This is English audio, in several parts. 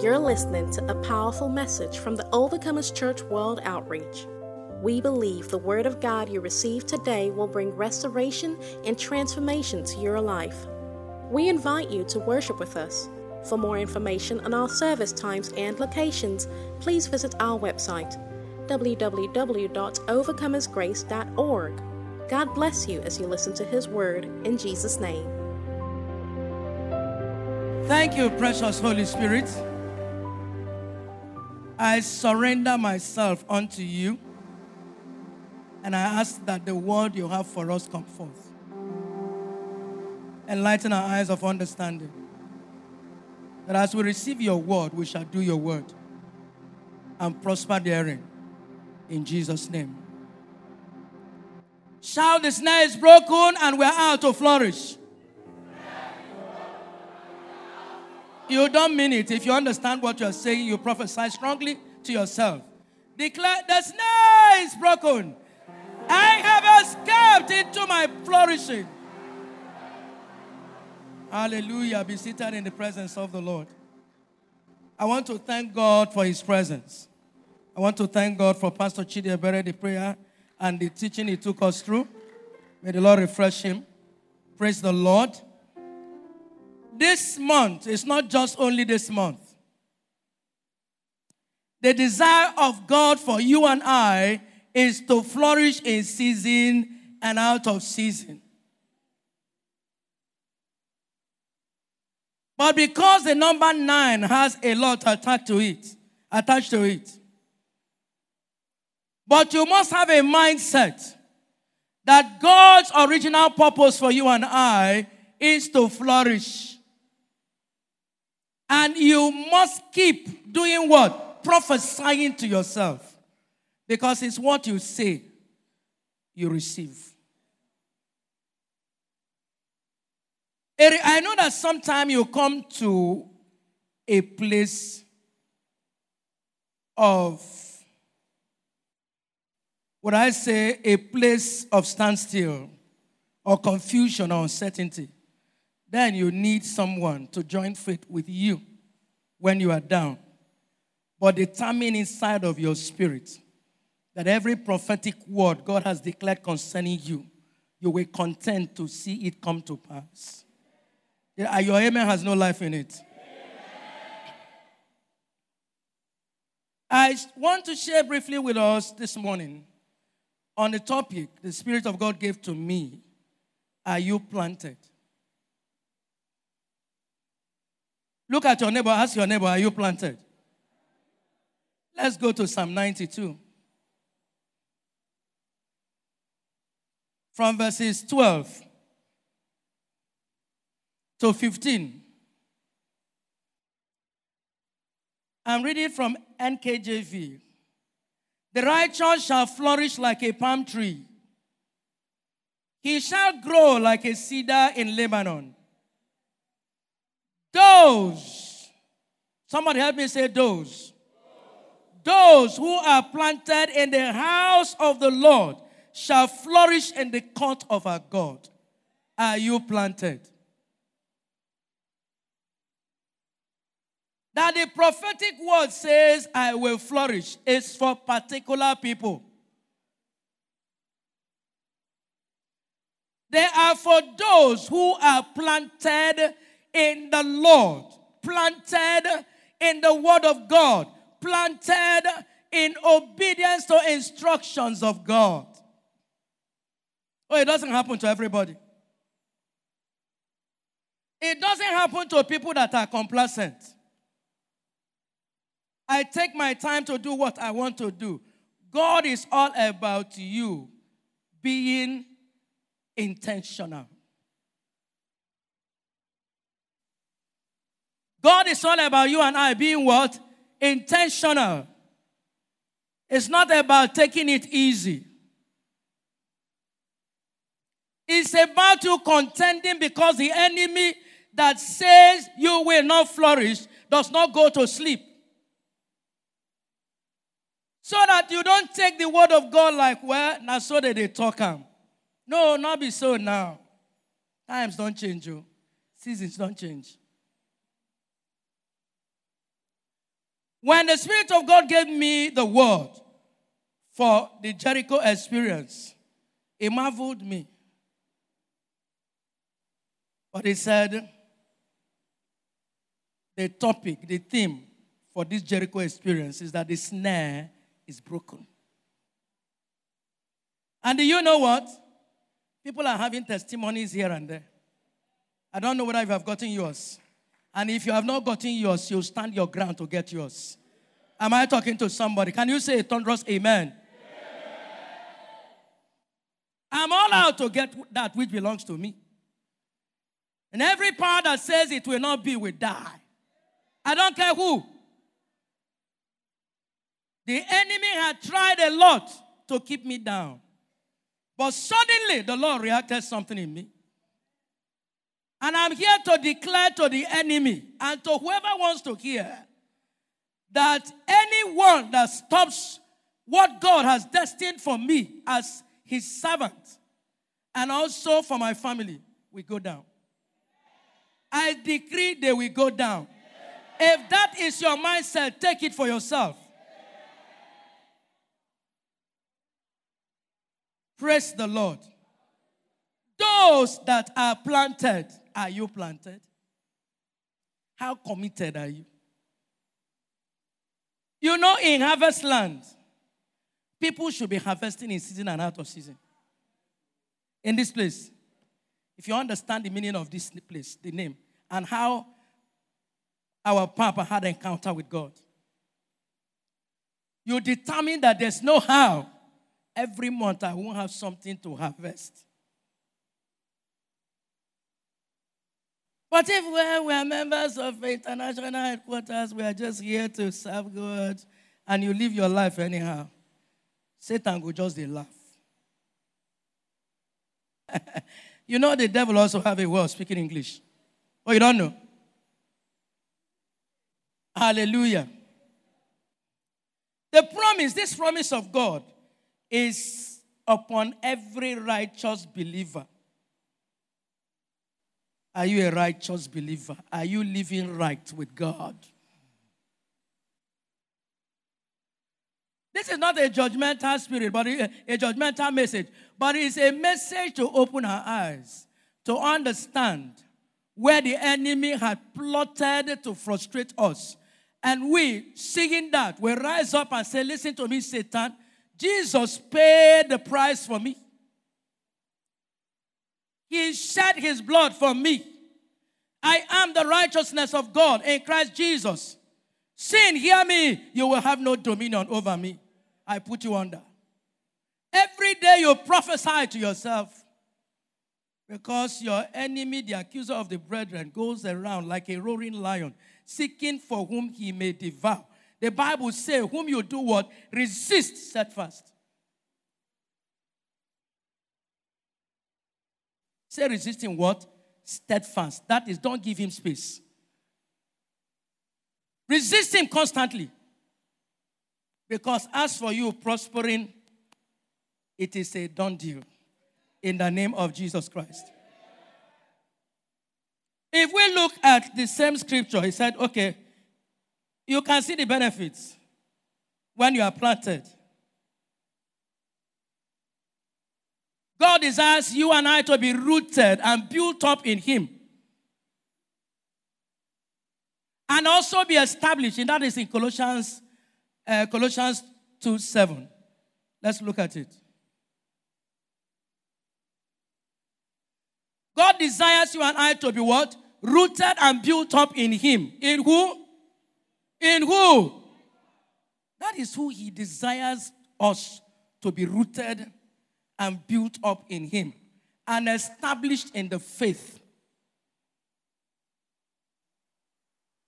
You're listening to a powerful message from the Overcomers Church World Outreach. We believe the Word of God you receive today will bring restoration and transformation to your life. We invite you to worship with us. For more information on our service times and locations, please visit our website www.overcomersgrace.org. God bless you as you listen to His Word in Jesus' name. Thank you, precious Holy Spirit. I surrender myself unto you, and I ask that the word you have for us come forth. Enlighten our eyes of understanding. That as we receive your word, we shall do your word and prosper therein. In Jesus' name. Shout, the snare is broken and we're out to flourish. You don't mean it. If you understand what you're saying, you prophesy strongly to yourself. Declare, the snare is broken. I have escaped into my flourishing. Hallelujah. Be seated in the presence of the Lord. I want to thank God for his presence. I want to thank God for Pastor Chidi the prayer and the teaching he took us through. May the Lord refresh him. Praise the Lord. This month is not just only this month. The desire of God for you and I is to flourish in season and out of season. But because the number nine has a lot attached to it, attached to it, but you must have a mindset that God's original purpose for you and I is to flourish. And you must keep doing what? Prophesying to yourself. Because it's what you say you receive. I know that sometimes you come to a place of, what I say, a place of standstill or confusion or uncertainty then you need someone to join faith with you when you are down. But determine inside of your spirit that every prophetic word God has declared concerning you, you will content to see it come to pass. Your amen has no life in it. I want to share briefly with us this morning on the topic the Spirit of God gave to me. Are you planted? Look at your neighbor, ask your neighbor, are you planted? Let's go to Psalm 92. From verses 12 to 15. I'm reading from NKJV. The righteous shall flourish like a palm tree. He shall grow like a cedar in Lebanon. Those, somebody help me say those. Those who are planted in the house of the Lord shall flourish in the court of our God. Are you planted? That the prophetic word says, I will flourish, is for particular people. They are for those who are planted in the Lord, planted in the Word of God, planted in obedience to instructions of God. Oh, it doesn't happen to everybody. It doesn't happen to people that are complacent. I take my time to do what I want to do. God is all about you being intentional. God is all about you and I being what? Intentional. It's not about taking it easy. It's about you contending because the enemy that says you will not flourish does not go to sleep. So that you don't take the word of God like, well, now so that they talk him. No, not be so now. Times don't change you. Oh. Seasons don't change. When the Spirit of God gave me the word for the Jericho experience, it marveled me. But he said, the topic, the theme for this Jericho experience is that the snare is broken. And do you know what? People are having testimonies here and there. I don't know whether you have gotten yours. And if you have not gotten yours, you'll stand your ground to get yours. Am I talking to somebody? Can you say a thunderous amen? I'm all out to get that which belongs to me. And every power that says it will not be will die. I don't care who. The enemy had tried a lot to keep me down. But suddenly the Lord reacted something in me. And I'm here to declare to the enemy and to whoever wants to hear that anyone that stops what God has destined for me as his servant and also for my family will go down. I decree they will go down. If that is your mindset, take it for yourself. Praise the Lord. Those that are planted, are you planted? How committed are you? You know, in harvest land, people should be harvesting in season and out of season. In this place, if you understand the meaning of this place, the name, and how our Papa had an encounter with God, you determine that there's no how every month I won't have something to harvest. But if we're, we're members of international headquarters, we are just here to serve God, and you live your life anyhow, Satan will just laugh. you know the devil also have a word speaking English. Oh, you don't know? Hallelujah. The promise, this promise of God, is upon every righteous believer. Are you a righteous believer? Are you living right with God? This is not a judgmental spirit, but a, judgmental message. But it's a message to open our eyes, to understand where the enemy had plotted to frustrate us. And we, seeing that, we rise up and say, Listen to me, Satan. Jesus paid the price for me. He shed his blood for me. I am the righteousness of God in Christ Jesus. Sin, hear me, you will have no dominion over me. I put you under. Every day you prophesy to yourself because your enemy, the accuser of the brethren, goes around like a roaring lion, seeking for whom he may devour. The Bible says, Whom you do what? Resist steadfast. Say resisting what? Steadfast. That is, don't give him space. Resist him constantly. Because as for you prospering, it is a done deal in the name of Jesus Christ. If we look at the same scripture, he said, okay, you can see the benefits when you are planted. God desires you and I to be rooted and built up in Him. And also be established, and that is in Colossians, uh, Colossians 2 7. Let's look at it. God desires you and I to be what? Rooted and built up in Him. In who? In who? That is who He desires us to be rooted and built up in Him and established in the faith.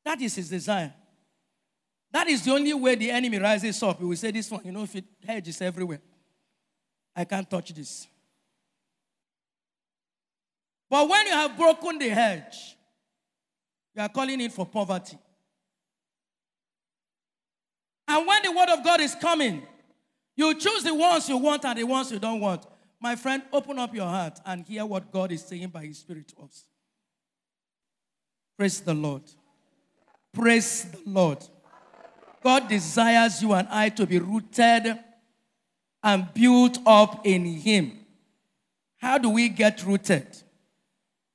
That is His desire. That is the only way the enemy rises up. He will say, This one, you know, if it hedges everywhere, I can't touch this. But when you have broken the hedge, you are calling it for poverty. And when the word of God is coming, you choose the ones you want and the ones you don't want. My friend, open up your heart and hear what God is saying by His Spirit to us. Praise the Lord. Praise the Lord. God desires you and I to be rooted and built up in Him. How do we get rooted?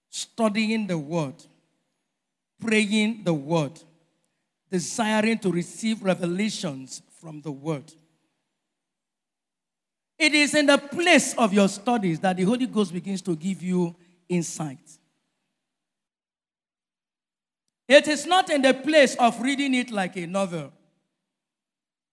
Studying the Word, praying the Word, desiring to receive revelations from the Word. It is in the place of your studies that the Holy Ghost begins to give you insight. It is not in the place of reading it like a novel.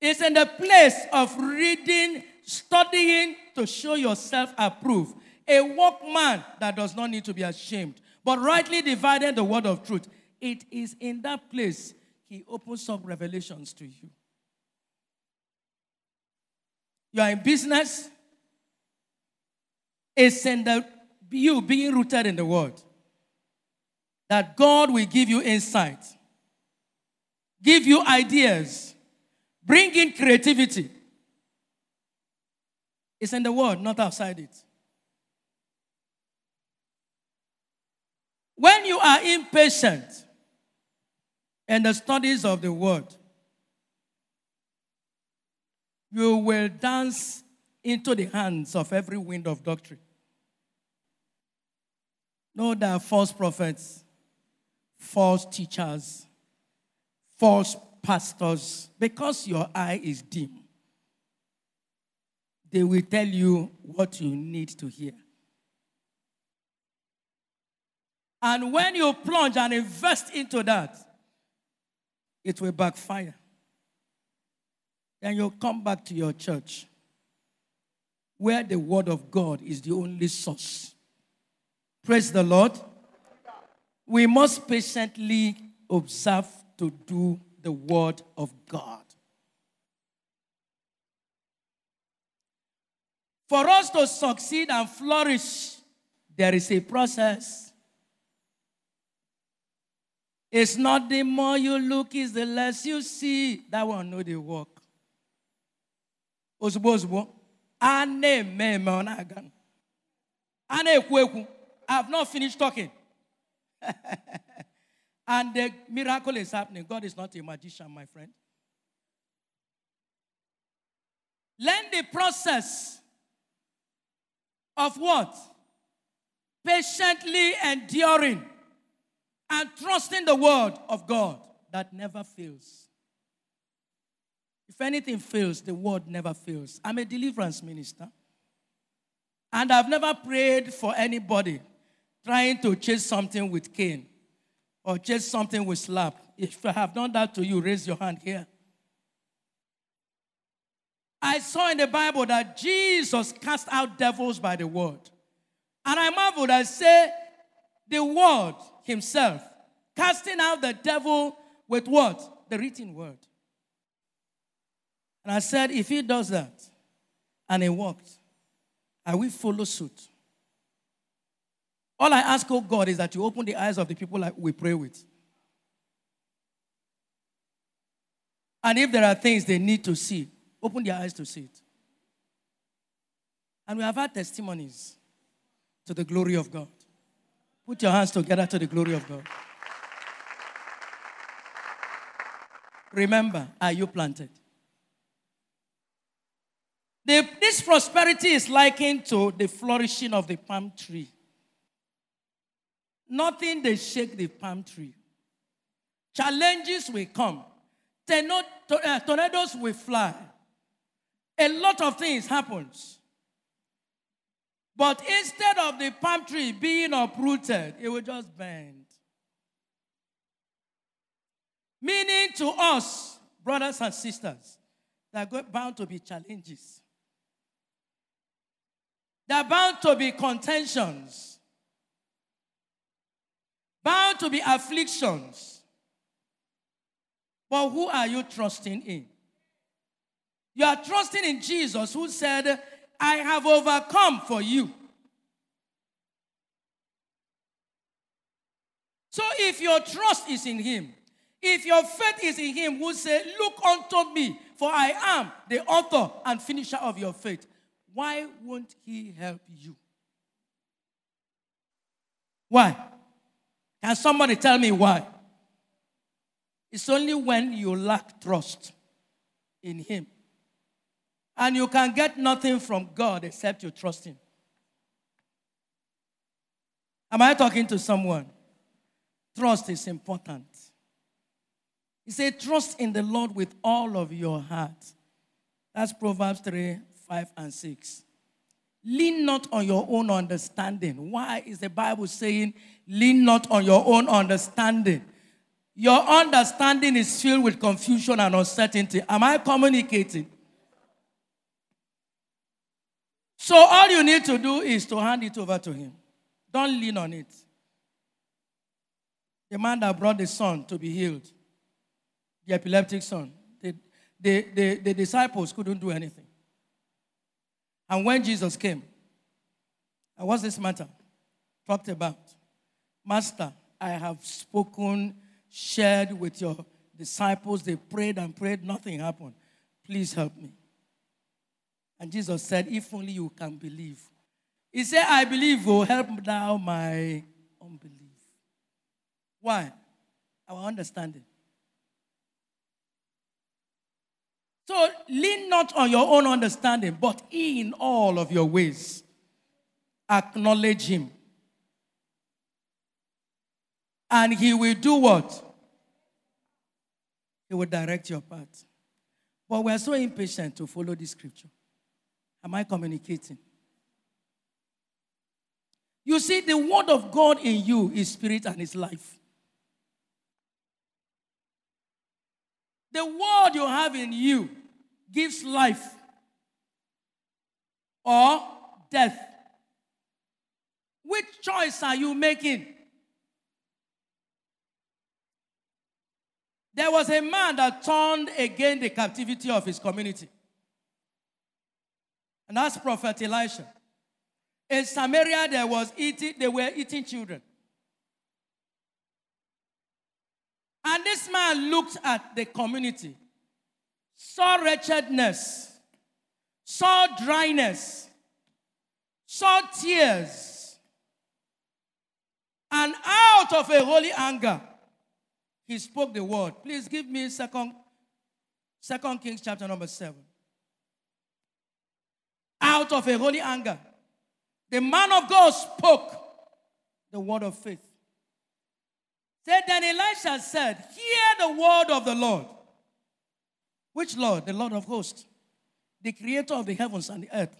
It's in the place of reading, studying to show yourself approved. A workman that does not need to be ashamed, but rightly dividing the word of truth. It is in that place he opens up revelations to you. You are in business, it's in the you being rooted in the word that God will give you insight, give you ideas, bring in creativity. It's in the word, not outside it. When you are impatient in the studies of the word, you will dance into the hands of every wind of doctrine. Know that false prophets false teachers, false pastors, because your eye is dim, they will tell you what you need to hear. And when you plunge and invest into that, it will backfire. Then you'll come back to your church where the word of God is the only source. Praise the Lord we must patiently observe to do the word of God. For us to succeed and flourish, there is a process. It's not the more you look, it's the less you see. That one know the work. Ozugbo ozugbo, a na-eme eme ọ na-aga. A na-ekwu ekwu. I have not finished talking. and the miracle is happening. God is not a magician, my friend. Learn the process of what? Patiently enduring and trusting the word of God that never fails. If anything fails, the word never fails. I'm a deliverance minister. And I've never prayed for anybody trying to chase something with cane or chase something with slap. If I have done that to you, raise your hand here. I saw in the Bible that Jesus cast out devils by the word. And I marveled, I say, the word himself, casting out the devil with what? The written word. And I said, if he does that and it worked, I will follow suit. All I ask, oh God, is that you open the eyes of the people we pray with. And if there are things they need to see, open their eyes to see it. And we have had testimonies to the glory of God. Put your hands together to the glory of God. Remember, are you planted? The, this prosperity is likened to the flourishing of the palm tree. Nothing they shake the palm tree. Challenges will come. Uh, tornadoes will fly. A lot of things happens. But instead of the palm tree being uprooted, it will just bend. Meaning to us, brothers and sisters, there are bound to be challenges. There are bound to be contentions bound to be afflictions. But who are you trusting in? You are trusting in Jesus who said, I have overcome for you. So if your trust is in him, if your faith is in him who said, Look unto me, for I am the author and finisher of your faith, why won't he help you? Why? Can somebody tell me why? It's only when you lack trust in Him. And you can get nothing from God except you trust Him. Am I talking to someone? Trust is important. He said, Trust in the Lord with all of your heart. That's Proverbs 3 5 and 6. Lean not on your own understanding. Why is the Bible saying, lean not on your own understanding? Your understanding is filled with confusion and uncertainty. Am I communicating? So, all you need to do is to hand it over to Him. Don't lean on it. The man that brought the son to be healed, the epileptic son, the, the, the, the disciples couldn't do anything. And when Jesus came, and what's this matter? Talked about, Master, I have spoken, shared with your disciples. They prayed and prayed, nothing happened. Please help me. And Jesus said, If only you can believe. He said, I believe, will help thou my unbelief. Why? Our understanding. So lean not on your own understanding, but in all of your ways, acknowledge Him. And He will do what? He will direct your path. But we are so impatient to follow this scripture. Am I communicating? You see, the word of God in you is spirit and is life. The word you have in you gives life or death. Which choice are you making? There was a man that turned against the captivity of his community. And that's Prophet Elisha. In Samaria, there was eating, they were eating children. And this man looked at the community, saw wretchedness, saw dryness, saw tears, and out of a holy anger, he spoke the word. Please give me second, second Kings chapter number seven. Out of a holy anger, the man of God spoke the word of faith. Said then Elisha said, Hear the word of the Lord. Which Lord? The Lord of hosts, the creator of the heavens and the earth.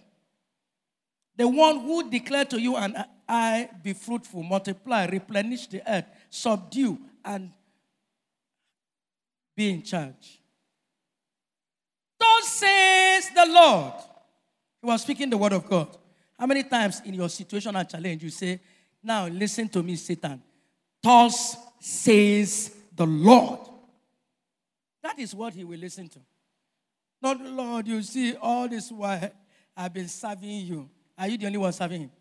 The one who declared to you and I be fruitful, multiply, replenish the earth, subdue, and be in charge. Thus says the Lord. He was speaking the word of God. How many times in your situation and challenge you say, Now listen to me, Satan. Thus says the Lord. That is what he will listen to. Not, the Lord, you see, all this while I've been serving you. Are you the only one serving him?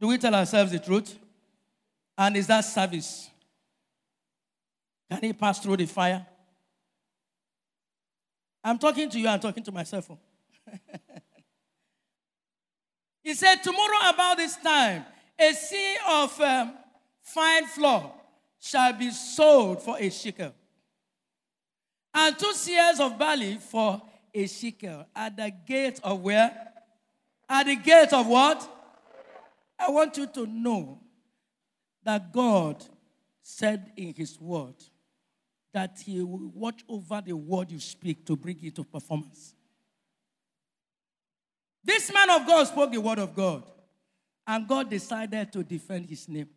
Do we tell ourselves the truth? And is that service? Can he pass through the fire? I'm talking to you, I'm talking to myself. he said, Tomorrow about this time, a seah of um, fine flour shall be sold for a shekel, and two seahs of barley for a shekel at the gate of where? At the gate of what? I want you to know that God said in His word that He will watch over the word you speak to bring it to performance. This man of God spoke the word of God, and God decided to defend His name.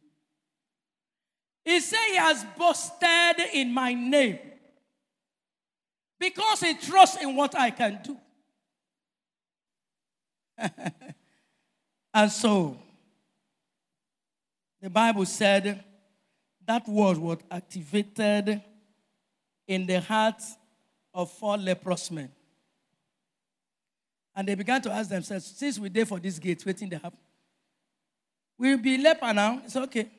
He said he has boasted in my name because he trusts in what I can do. and so, the Bible said that word was activated in the hearts of four leprous men. And they began to ask themselves, since we're there for this gate, waiting to happen, we'll be leper now. It's okay.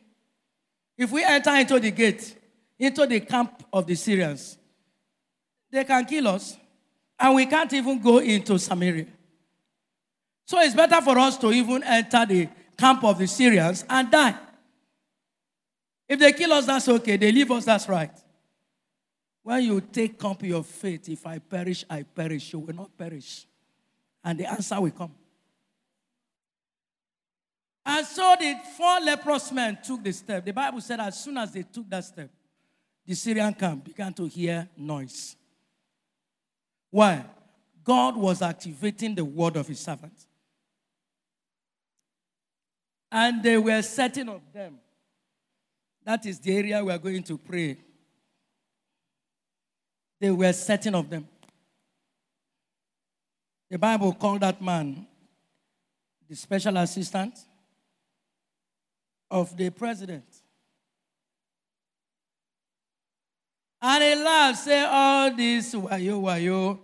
If we enter into the gate, into the camp of the Syrians, they can kill us, and we can't even go into Samaria. So it's better for us to even enter the camp of the Syrians and die. If they kill us, that's okay. They leave us, that's right. When you take up your faith, if I perish, I perish, you will not perish. And the answer will come. And so the four leprous men took the step. The Bible said as soon as they took that step, the Syrian camp began to hear noise. Why? God was activating the word of his servant. And they were setting of them. That is the area we are going to pray. They were certain of them. The Bible called that man the special assistant of the president. And he laughed, say, all these wayo wayo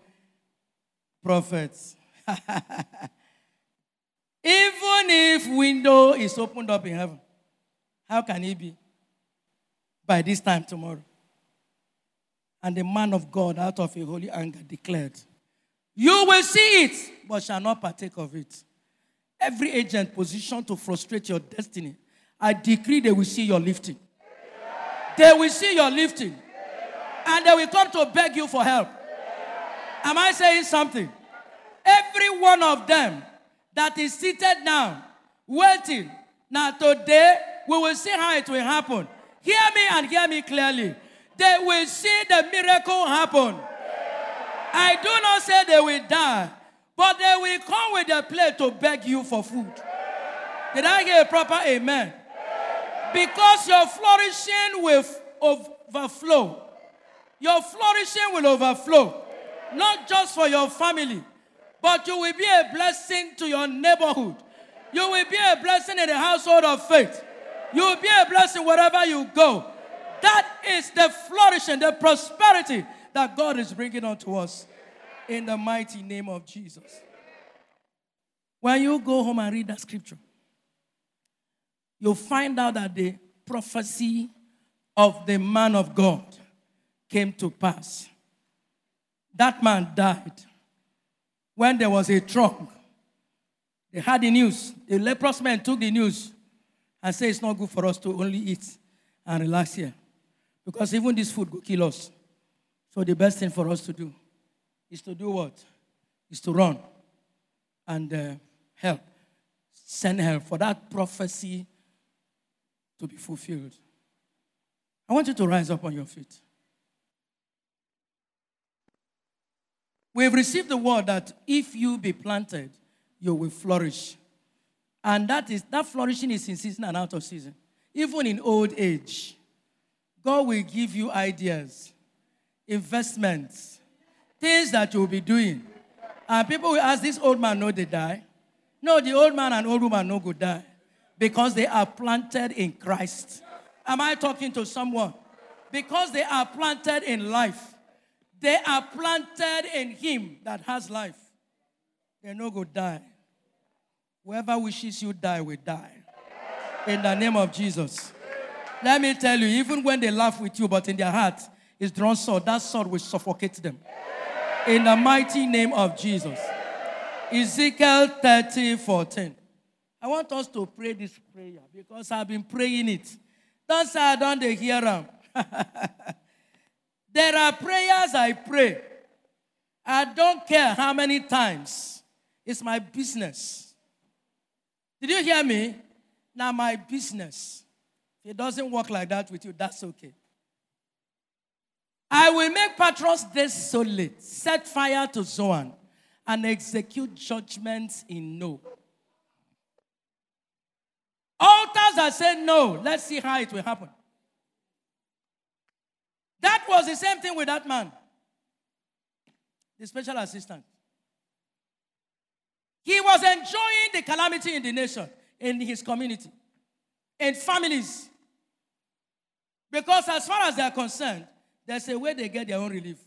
prophets. Even if window is opened up in heaven, how can he be? By this time tomorrow. And the man of God, out of a holy anger, declared, You will see it, but shall not partake of it. Every agent positioned to frustrate your destiny, I decree they will see your lifting. They will see your lifting. And they will come to beg you for help. Am I saying something? Every one of them that is seated now, waiting. Now, today, we will see how it will happen. Hear me and hear me clearly. They will see the miracle happen. I do not say they will die, but they will come with a plate to beg you for food. Did I hear a proper amen? Because your flourishing will overflow. Your flourishing will overflow. Not just for your family, but you will be a blessing to your neighborhood. You will be a blessing in the household of faith. You will be a blessing wherever you go. That is the flourishing, the prosperity that God is bringing unto us in the mighty name of Jesus. When you go home and read that scripture, you'll find out that the prophecy of the man of God came to pass. That man died when there was a trunk. They had the news. The leprous man took the news and said it's not good for us to only eat and relax here. Because even this food will kill us. So the best thing for us to do is to do what? Is to run and uh, help. Send help for that prophecy to be fulfilled. I want you to rise up on your feet. We've received the word that if you be planted, you will flourish. And that is that flourishing is in season and out of season. Even in old age, God will give you ideas, investments, things that you'll be doing. And people will ask, this old man know they die? No, the old man and old woman no go die. Because they are planted in Christ. Am I talking to someone? Because they are planted in life. They are planted in Him that has life. They no go die. Whoever wishes you die will die. In the name of Jesus. Let me tell you, even when they laugh with you, but in their heart is drawn sword, that sword will suffocate them. In the mighty name of Jesus. Ezekiel 30, 14. I want us to pray this prayer because I've been praying it. Don't say I don't hear them. there are prayers I pray. I don't care how many times. It's my business. Did you hear me? Now, my business. If it doesn't work like that with you, that's okay. I will make Pathros desolate, set fire to Zoan, and execute judgments in no. Altars that say no, let's see how it will happen. That was the same thing with that man, the special assistant. He was enjoying the calamity in the nation, in his community, in families. Because as far as they are concerned, there's a way they get their own relief.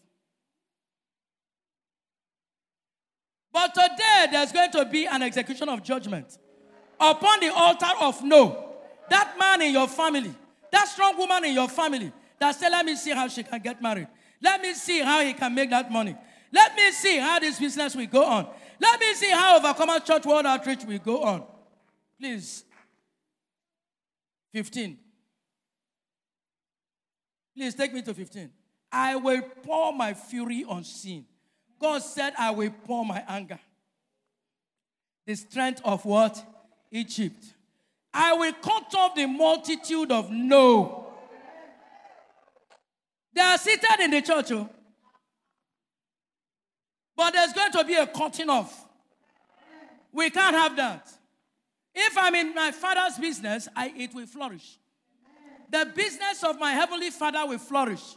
But today, there's going to be an execution of judgment upon the altar of no. That man in your family, that strong woman in your family that said, Let me see how she can get married. Let me see how he can make that money. Let me see how this business will go on. Let me see how Overcomer Church World Outreach will go on. Please. 15. Please take me to 15. I will pour my fury on sin. God said, I will pour my anger. The strength of what? Egypt. I will cut off the multitude of no. They are seated in the church, oh. but there's going to be a cutting off. We can't have that. If I'm in my father's business, I, it will flourish. The business of my heavenly father will flourish.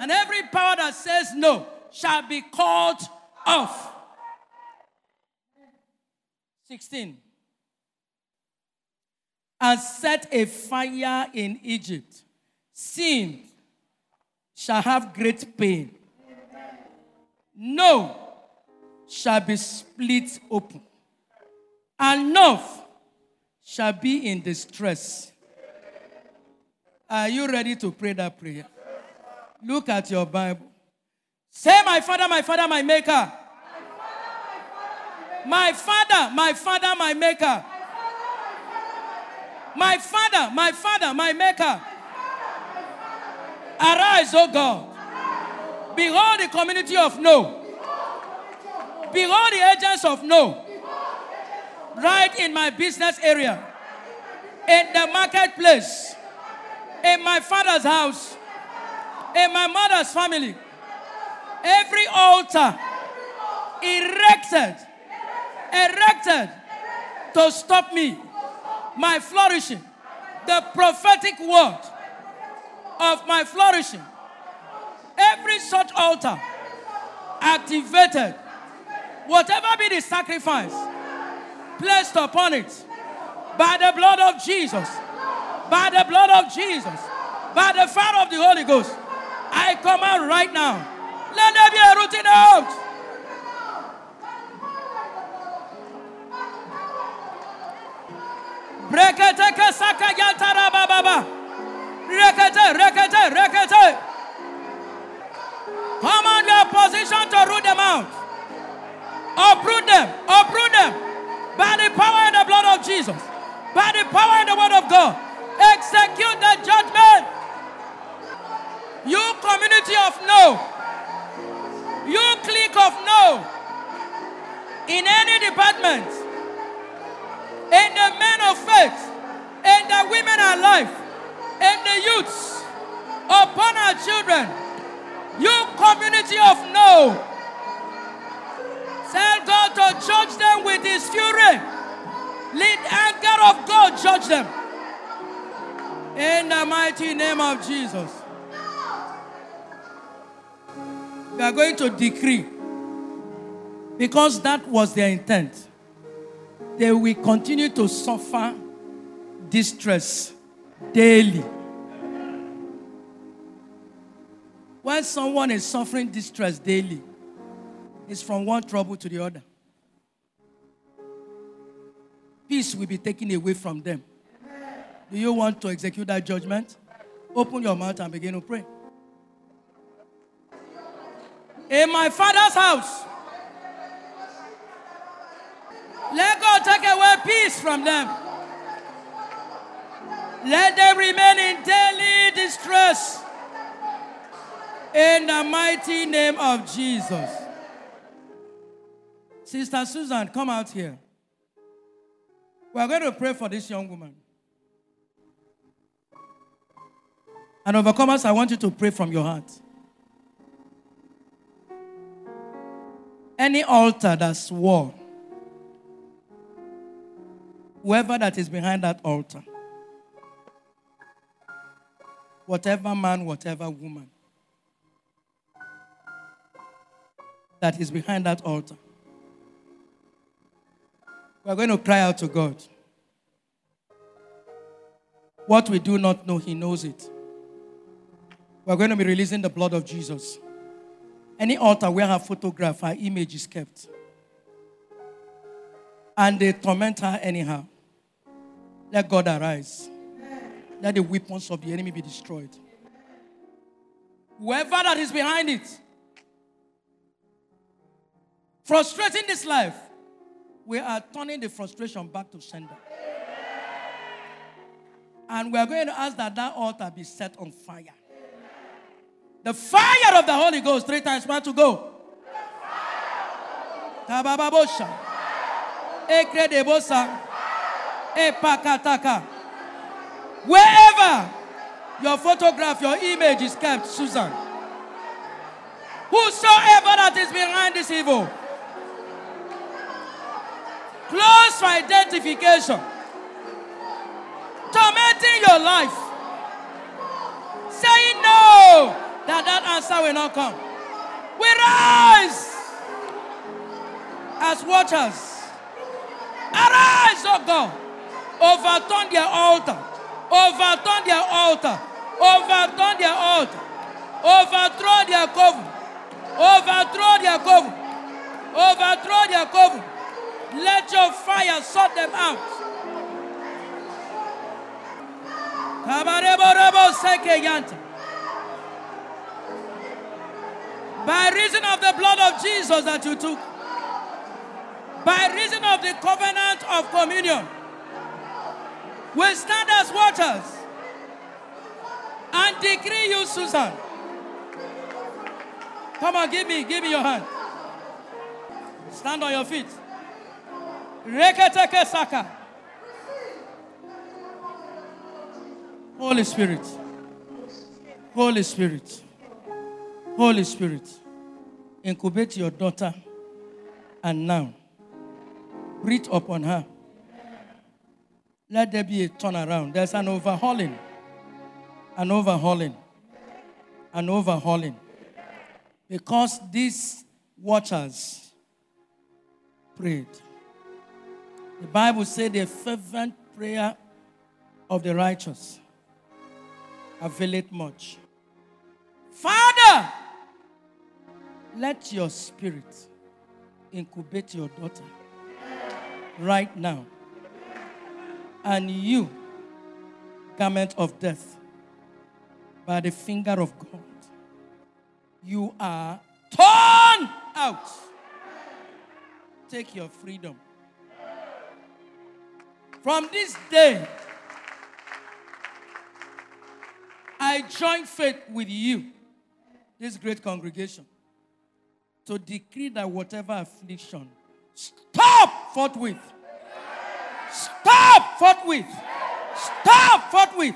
And every power that says no shall be called off. 16. And set a fire in Egypt. Sin shall have great pain. No shall be split open. And North shall be in distress. Are you ready to pray that prayer? Look at your Bible. Say, My Father, my Father, my Maker. My Father, my Father, my Maker. My Father, my Father, my Maker. Arise, O God. Behold the community of no. Behold the agents of no. Right in my business area. In the marketplace. In my father's house in my mother's family, every altar erected, erected to stop me, my flourishing, the prophetic word of my flourishing, every such altar activated, whatever be the sacrifice placed upon it, by the blood of Jesus, by the blood of Jesus, by the fire of the Holy Ghost. I command right now. Let there be a routine out. Rekete kasaka yantara baba. Rekete, rekete, rekete. Command your position to root them out. Uproot them, uproot them. By the power and the blood of Jesus. By the power and the word of God. Execute the judgment. You community of no. You clique of no. In any department. In the men of faith. In the women alive. In the youths. Upon our children. You community of no. Tell God to judge them with his fury. Let anger of God judge them. In the mighty name of Jesus. We are going to decree because that was their intent. They will continue to suffer distress daily. When someone is suffering distress daily, it's from one trouble to the other. Peace will be taken away from them. Do you want to execute that judgment? Open your mouth and begin to pray in my father's house. Peace from them. Let them remain in daily distress. In the mighty name of Jesus. Sister Susan, come out here. We are going to pray for this young woman. And overcomers, I want you to pray from your heart. Any altar that swore, whoever that is behind that altar, whatever man, whatever woman that is behind that altar, we're going to cry out to God. What we do not know, He knows it. We're going to be releasing the blood of Jesus. Any altar where her photograph, her image is kept. And they torment her anyhow. Let God arise. Let the weapons of the enemy be destroyed. Whoever that is behind it, frustrating this life, we are turning the frustration back to sender. And we are going to ask that that altar be set on fire. The fire of the Holy Ghost, three times, one to go. Tabababosha. Ekredebosa. Eh, Epakataka. Wherever your photograph, your image is kept, Susan. Whosoever that is behind this evil, close for identification, tormenting your life, saying no, that that answer will not come. We rise as watchers. Arise, oh God. Overturn their altar. Overturn their altar. Overturn their altar. Overthrow their cover. Overthrow their cover. Overthrow their cover. Let your fire sort them out. By reason of the blood of Jesus that you took, by reason of the covenant of communion, we stand as watchers and decree you, Susan. Come on, give me, give me your hand. Stand on your feet. Reketeke Saka. Holy Spirit. Holy Spirit. Holy Spirit. Incubate your daughter and now breathe upon her. Let there be a turnaround. There's an overhauling. An overhauling. An overhauling. Because these watchers prayed. The Bible said the fervent prayer of the righteous availeth much. Father, let your spirit incubate your daughter right now. And you, garment of death, by the finger of God, you are torn out. Take your freedom. From this day, I join faith with you, this great congregation, to decree that whatever affliction, stop forthwith. Stop forthwith. Stop forthwith.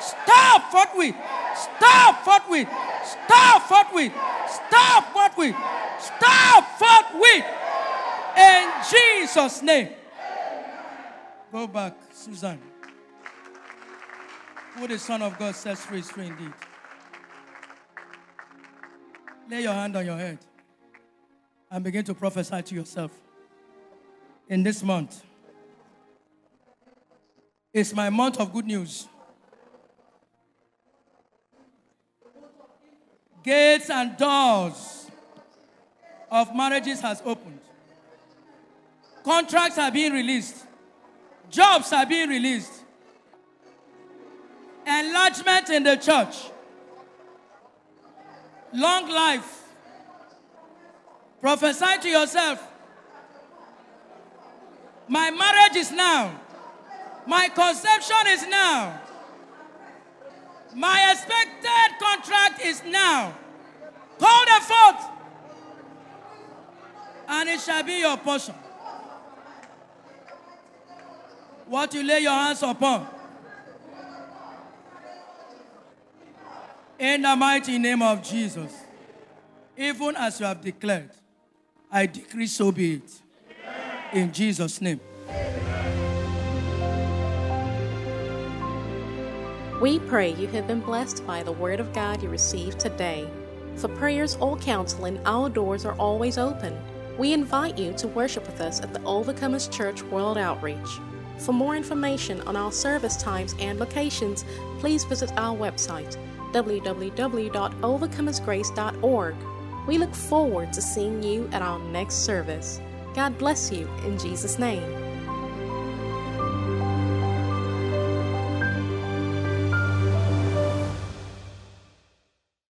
Stop forthwith. Stop forthwith. Stop forthwith. Stop forthwith. Stop forthwith. In Jesus' name. Go back, Susan. Who the Son of God sets free is free indeed. Lay your hand on your head and begin to prophesy to yourself. In this month, it's my month of good news. Gates and doors of marriages has opened. Contracts are being released. Jobs are being released. Enlargement in the church. Long life. Prophesy to yourself. My marriage is now. My conception is now. My expected contract is now. Call the forth, and it shall be your portion. What you lay your hands upon. In the mighty name of Jesus, even as you have declared, I decree so be it. In Jesus' name. We pray you have been blessed by the Word of God you received today. For prayers or counseling, our doors are always open. We invite you to worship with us at the Overcomers Church World Outreach. For more information on our service times and locations, please visit our website www.overcomersgrace.org. We look forward to seeing you at our next service. God bless you in Jesus' name.